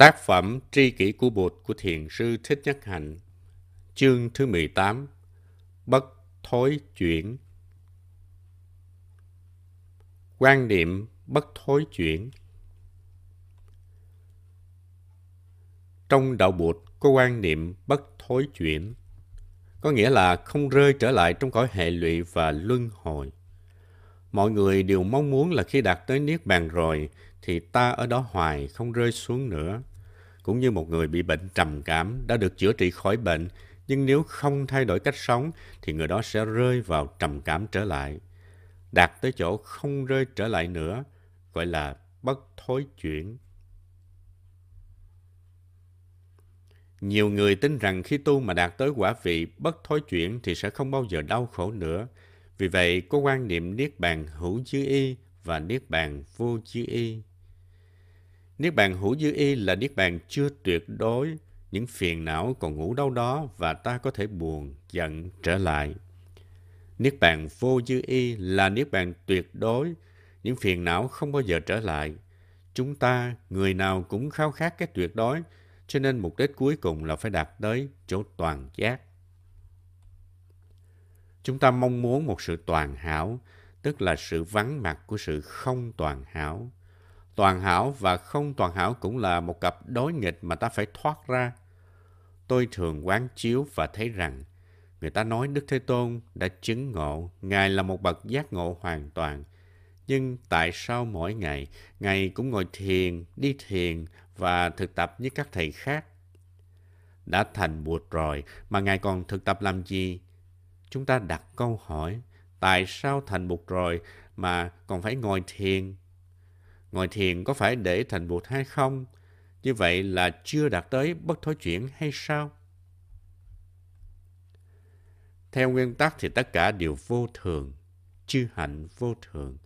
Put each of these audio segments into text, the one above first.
Tác phẩm Tri kỷ của Bụt của Thiền sư Thích Nhất Hạnh Chương thứ 18 Bất thối chuyển Quan niệm bất thối chuyển Trong đạo Bụt có quan niệm bất thối chuyển, có nghĩa là không rơi trở lại trong cõi hệ lụy và luân hồi. Mọi người đều mong muốn là khi đạt tới Niết Bàn rồi, thì ta ở đó hoài không rơi xuống nữa. Cũng như một người bị bệnh trầm cảm đã được chữa trị khỏi bệnh, nhưng nếu không thay đổi cách sống thì người đó sẽ rơi vào trầm cảm trở lại. Đạt tới chỗ không rơi trở lại nữa, gọi là bất thối chuyển. Nhiều người tin rằng khi tu mà đạt tới quả vị bất thối chuyển thì sẽ không bao giờ đau khổ nữa. Vì vậy, có quan niệm Niết Bàn hữu dư y và Niết Bàn vô dư y. Niết Bàn hữu dư y là Niết Bàn chưa tuyệt đối, những phiền não còn ngủ đâu đó và ta có thể buồn, giận trở lại. Niết Bàn vô dư y là Niết Bàn tuyệt đối, những phiền não không bao giờ trở lại. Chúng ta, người nào cũng khao khát cái tuyệt đối, cho nên mục đích cuối cùng là phải đạt tới chỗ toàn giác. Chúng ta mong muốn một sự toàn hảo, tức là sự vắng mặt của sự không toàn hảo. Toàn hảo và không toàn hảo cũng là một cặp đối nghịch mà ta phải thoát ra. Tôi thường quán chiếu và thấy rằng người ta nói Đức Thế Tôn đã chứng ngộ, Ngài là một bậc giác ngộ hoàn toàn. Nhưng tại sao mỗi ngày, Ngài cũng ngồi thiền, đi thiền và thực tập với các thầy khác? Đã thành bụt rồi mà Ngài còn thực tập làm gì? Chúng ta đặt câu hỏi, tại sao thành bụt rồi mà còn phải ngồi thiền? Ngồi thiền có phải để thành bụt hay không? Như vậy là chưa đạt tới bất thối chuyển hay sao? Theo nguyên tắc thì tất cả đều vô thường, chư hạnh vô thường.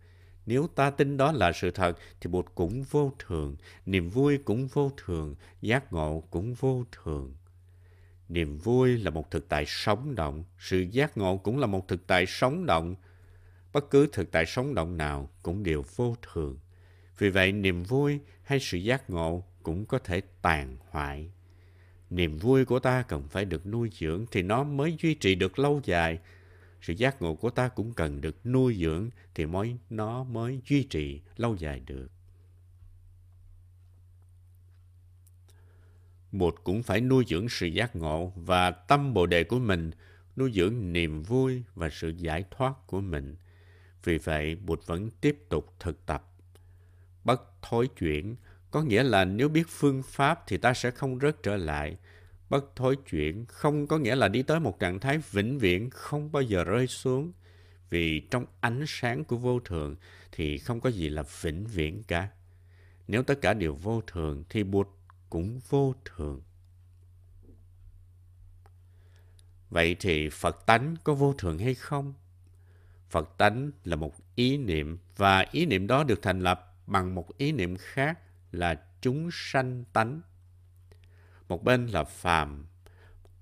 Nếu ta tin đó là sự thật thì Bụt cũng vô thường, niềm vui cũng vô thường, giác ngộ cũng vô thường. Niềm vui là một thực tại sống động, sự giác ngộ cũng là một thực tại sống động. Bất cứ thực tại sống động nào cũng đều vô thường. Vì vậy, niềm vui hay sự giác ngộ cũng có thể tàn hoại. Niềm vui của ta cần phải được nuôi dưỡng thì nó mới duy trì được lâu dài. Sự giác ngộ của ta cũng cần được nuôi dưỡng thì mới nó mới duy trì lâu dài được. Bụt cũng phải nuôi dưỡng sự giác ngộ và tâm bồ đề của mình, nuôi dưỡng niềm vui và sự giải thoát của mình. Vì vậy, Bụt vẫn tiếp tục thực tập. Bất thối chuyển có nghĩa là nếu biết phương pháp thì ta sẽ không rớt trở lại. Bất thối chuyển không có nghĩa là đi tới một trạng thái vĩnh viễn, không bao giờ rơi xuống. Vì trong ánh sáng của vô thường thì không có gì là vĩnh viễn cả. Nếu tất cả đều vô thường thì Bụt cũng vô thường. Vậy thì Phật tánh có vô thường hay không? Phật tánh là một ý niệm và ý niệm đó được thành lập bằng một ý niệm khác là chúng sanh tánh. Một bên là phàm,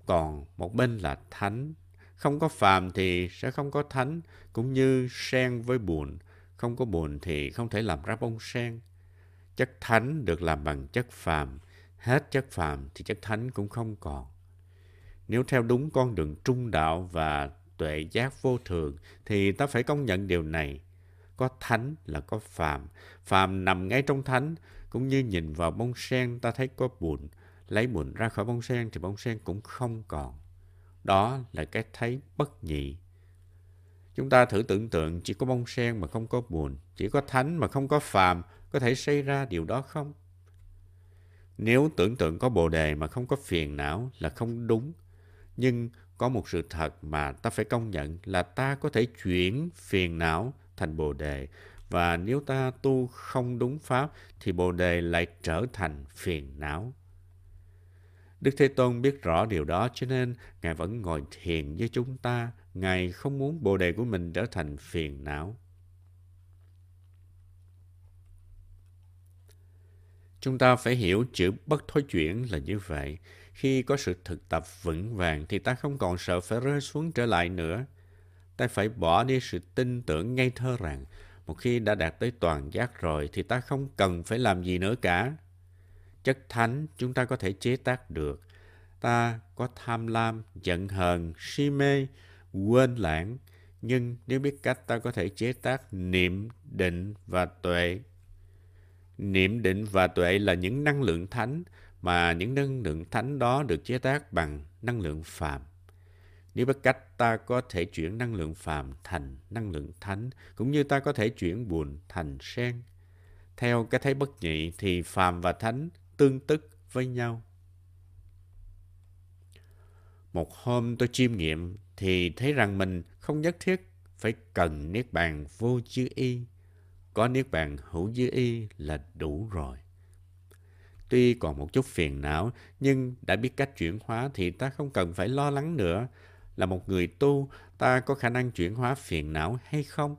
còn một bên là thánh. Không có phàm thì sẽ không có thánh, cũng như sen với bùn. Không có bùn thì không thể làm ra bông sen. Chất thánh được làm bằng chất phàm, hết chất phàm thì chất thánh cũng không còn. Nếu theo đúng con đường trung đạo và tuệ giác vô thường thì ta phải công nhận điều này. Có thánh là có phàm, phàm nằm ngay trong thánh, cũng như nhìn vào bông sen ta thấy có bùn, lấy bùn ra khỏi bông sen thì bông sen cũng không còn. Đó là cái thấy bất nhị. Chúng ta thử tưởng tượng chỉ có bông sen mà không có bùn, chỉ có thánh mà không có phàm, có thể xảy ra điều đó không? Nếu tưởng tượng có bồ đề mà không có phiền não là không đúng. Nhưng có một sự thật mà ta phải công nhận là ta có thể chuyển phiền não thành bồ đề. Và nếu ta tu không đúng pháp, thì bồ đề lại trở thành phiền não. Đức Thế Tôn biết rõ điều đó, cho nên Ngài vẫn ngồi thiền với chúng ta. Ngài không muốn bồ đề của mình trở thành phiền não. Chúng ta phải hiểu chữ bất thối chuyển là như vậy. Khi có sự thực tập vững vàng, thì ta không còn sợ phải rơi xuống trở lại nữa. Ta phải bỏ đi sự tin tưởng ngây thơ rằng một khi đã đạt tới toàn giác rồi thì ta không cần phải làm gì nữa cả. Chất thánh chúng ta có thể chế tác được. Ta có tham lam, giận hờn, si mê, quên lãng. Nhưng nếu biết cách ta có thể chế tác niệm, định và tuệ. Niệm, định và tuệ là những năng lượng thánh mà những năng lượng thánh đó được chế tác bằng năng lượng phạm nếu biết cách ta có thể chuyển năng lượng phàm thành năng lượng thánh, cũng như ta có thể chuyển buồn thành sen. Theo cái thấy bất nhị thì phàm và thánh tương tức với nhau. Một hôm tôi chiêm nghiệm thì thấy rằng mình không nhất thiết phải cần niết bàn vô chư y. Có niết bàn hữu dư y là đủ rồi. Tuy còn một chút phiền não, nhưng đã biết cách chuyển hóa thì ta không cần phải lo lắng nữa. Là một người tu, ta có khả năng chuyển hóa phiền não hay không?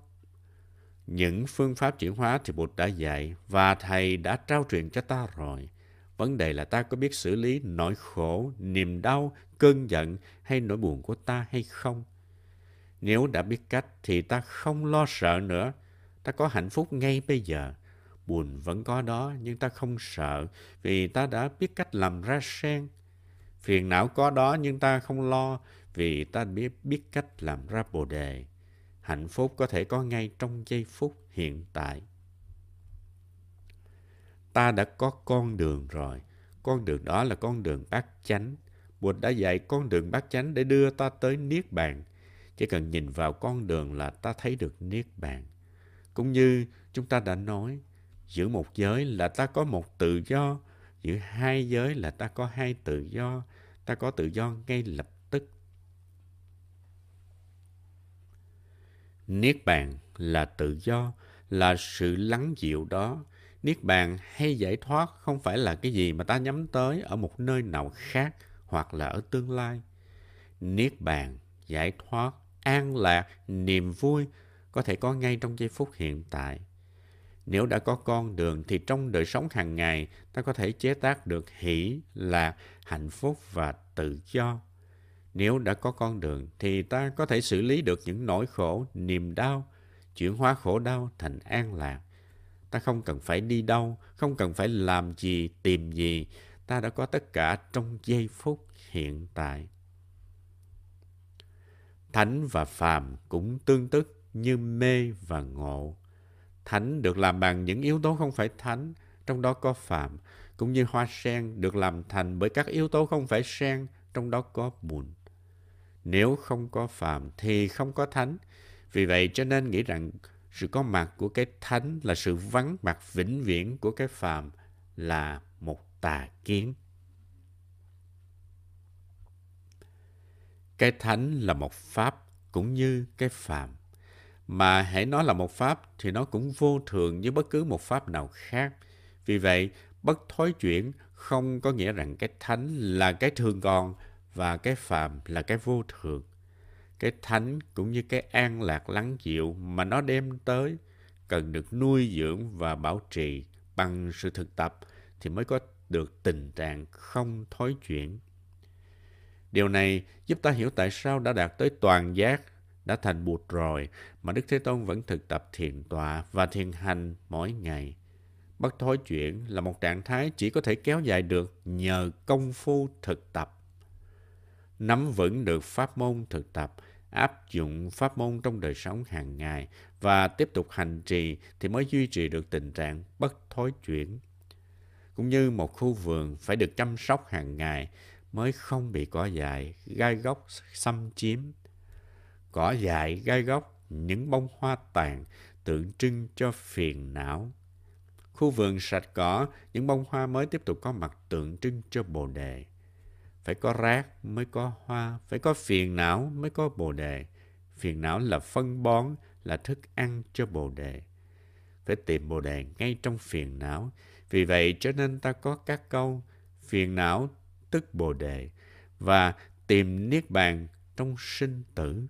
Những phương pháp chuyển hóa thì Bụt đã dạy và Thầy đã trao truyền cho ta rồi. Vấn đề là ta có biết xử lý nỗi khổ, niềm đau, cơn giận hay nỗi buồn của ta hay không? Nếu đã biết cách thì ta không lo sợ nữa. Ta có hạnh phúc ngay bây giờ. Buồn vẫn có đó nhưng ta không sợ vì ta đã biết cách làm ra sen. Phiền não có đó nhưng ta không lo vì ta biết biết cách làm ra bồ đề. Hạnh phúc có thể có ngay trong giây phút hiện tại. Ta đã có con đường rồi. Con đường đó là con đường bát chánh. Bụt đã dạy con đường bát chánh để đưa ta tới Niết Bàn. Chỉ cần nhìn vào con đường là ta thấy được Niết Bàn. Cũng như chúng ta đã nói, giữa một giới là ta có một tự do, giữa hai giới là ta có hai tự do, ta có tự do ngay lập tức. Niết bàn là tự do, là sự lắng dịu đó. Niết bàn hay giải thoát không phải là cái gì mà ta nhắm tới ở một nơi nào khác hoặc là ở tương lai. Niết bàn, giải thoát, an lạc, niềm vui có thể có ngay trong giây phút hiện tại. Nếu đã có con đường thì trong đời sống hàng ngày ta có thể chế tác được hỷ, lạc, hạnh phúc và tự do. Nếu đã có con đường thì ta có thể xử lý được những nỗi khổ, niềm đau, chuyển hóa khổ đau thành an lạc. Ta không cần phải đi đâu, không cần phải làm gì, tìm gì. Ta đã có tất cả trong giây phút hiện tại. Thánh và phàm cũng tương tức như mê và ngộ. Thánh được làm bằng những yếu tố không phải thánh, trong đó có phàm cũng như hoa sen được làm thành bởi các yếu tố không phải sen, trong đó có bùn. Nếu không có phạm thì không có thánh. Vì vậy cho nên nghĩ rằng sự có mặt của cái thánh là sự vắng mặt vĩnh viễn của cái phàm là một tà kiến. Cái thánh là một pháp cũng như cái phàm mà hãy nói là một pháp thì nó cũng vô thường như bất cứ một pháp nào khác. Vì vậy, bất thối chuyển không có nghĩa rằng cái thánh là cái thường còn và cái phàm là cái vô thường. Cái thánh cũng như cái an lạc lắng dịu mà nó đem tới cần được nuôi dưỡng và bảo trì bằng sự thực tập thì mới có được tình trạng không thối chuyển. Điều này giúp ta hiểu tại sao đã đạt tới toàn giác, đã thành bụt rồi mà Đức Thế Tôn vẫn thực tập thiền tọa và thiền hành mỗi ngày. Bất thối chuyển là một trạng thái chỉ có thể kéo dài được nhờ công phu thực tập. Nắm vững được pháp môn thực tập, áp dụng pháp môn trong đời sống hàng ngày và tiếp tục hành trì thì mới duy trì được tình trạng bất thối chuyển. Cũng như một khu vườn phải được chăm sóc hàng ngày mới không bị cỏ dại, gai góc xâm chiếm cỏ dại gai góc, những bông hoa tàn tượng trưng cho phiền não. Khu vườn sạch cỏ, những bông hoa mới tiếp tục có mặt tượng trưng cho bồ đề. Phải có rác mới có hoa, phải có phiền não mới có bồ đề. Phiền não là phân bón, là thức ăn cho bồ đề. Phải tìm bồ đề ngay trong phiền não. Vì vậy cho nên ta có các câu phiền não tức bồ đề và tìm niết bàn trong sinh tử.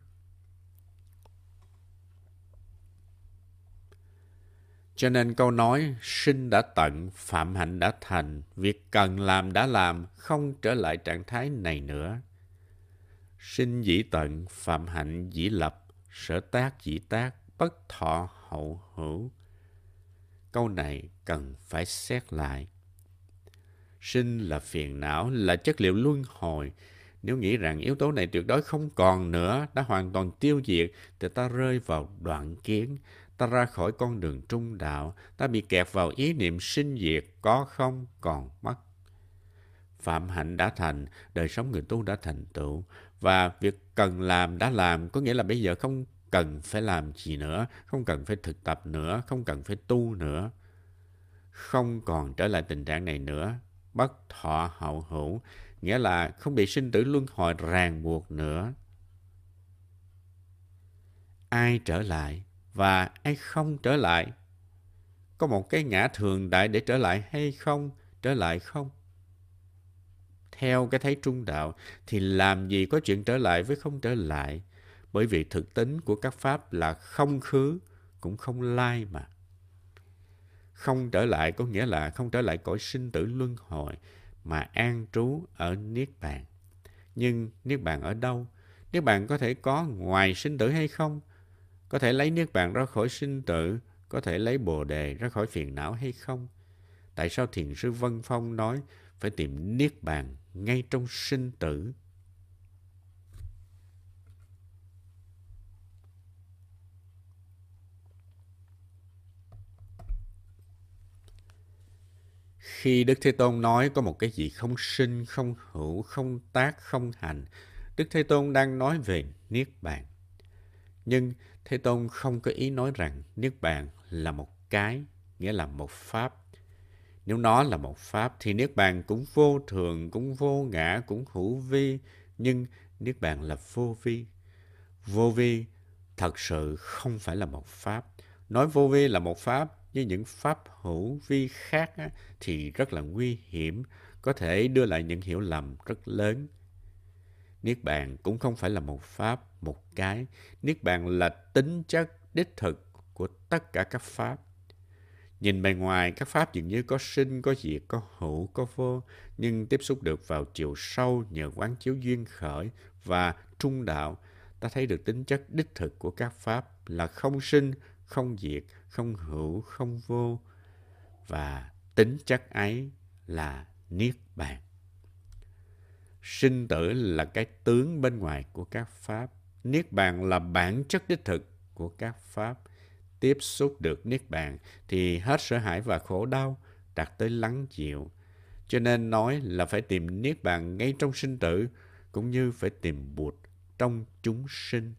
Cho nên câu nói sinh đã tận, phạm hạnh đã thành, việc cần làm đã làm, không trở lại trạng thái này nữa. Sinh dĩ tận, phạm hạnh dĩ lập, sở tác dĩ tác, bất thọ hậu hữu. Câu này cần phải xét lại. Sinh là phiền não, là chất liệu luân hồi. Nếu nghĩ rằng yếu tố này tuyệt đối không còn nữa, đã hoàn toàn tiêu diệt, thì ta rơi vào đoạn kiến, ta ra khỏi con đường trung đạo, ta bị kẹt vào ý niệm sinh diệt, có không còn mất. Phạm hạnh đã thành, đời sống người tu đã thành tựu, và việc cần làm đã làm, có nghĩa là bây giờ không cần phải làm gì nữa, không cần phải thực tập nữa, không cần phải tu nữa. Không còn trở lại tình trạng này nữa, bất thọ hậu hữu, nghĩa là không bị sinh tử luân hồi ràng buộc nữa. Ai trở lại và ai không trở lại? Có một cái ngã thường đại để trở lại hay không? Trở lại không? Theo cái thấy trung đạo thì làm gì có chuyện trở lại với không trở lại? Bởi vì thực tính của các pháp là không khứ, cũng không lai mà. Không trở lại có nghĩa là không trở lại cõi sinh tử luân hồi, mà an trú ở Niết Bàn. Nhưng Niết Bàn ở đâu? Niết Bàn có thể có ngoài sinh tử hay không? Có thể lấy Niết Bàn ra khỏi sinh tử, có thể lấy Bồ Đề ra khỏi phiền não hay không? Tại sao Thiền sư Vân Phong nói phải tìm Niết Bàn ngay trong sinh tử? Khi Đức Thế Tôn nói có một cái gì không sinh, không hữu, không tác, không hành, Đức Thế Tôn đang nói về Niết Bàn. Nhưng Thế Tôn không có ý nói rằng Niết Bàn là một cái, nghĩa là một pháp. Nếu nó là một pháp thì Niết Bàn cũng vô thường, cũng vô ngã, cũng hữu vi. Nhưng Niết Bàn là vô vi. Vô vi thật sự không phải là một pháp. Nói vô vi là một pháp như những pháp hữu vi khác á, thì rất là nguy hiểm, có thể đưa lại những hiểu lầm rất lớn. Niết bàn cũng không phải là một pháp, một cái. Niết bàn là tính chất đích thực của tất cả các pháp. Nhìn bề ngoài, các pháp dường như có sinh, có diệt, có hữu, có vô, nhưng tiếp xúc được vào chiều sâu nhờ quán chiếu duyên khởi và trung đạo, ta thấy được tính chất đích thực của các pháp là không sinh, không diệt, không hữu, không vô và tính chất ấy là niết bàn. Sinh tử là cái tướng bên ngoài của các pháp. Niết bàn là bản chất đích thực của các pháp. Tiếp xúc được niết bàn thì hết sợ hãi và khổ đau, đạt tới lắng dịu. Cho nên nói là phải tìm niết bàn ngay trong sinh tử, cũng như phải tìm bụt trong chúng sinh.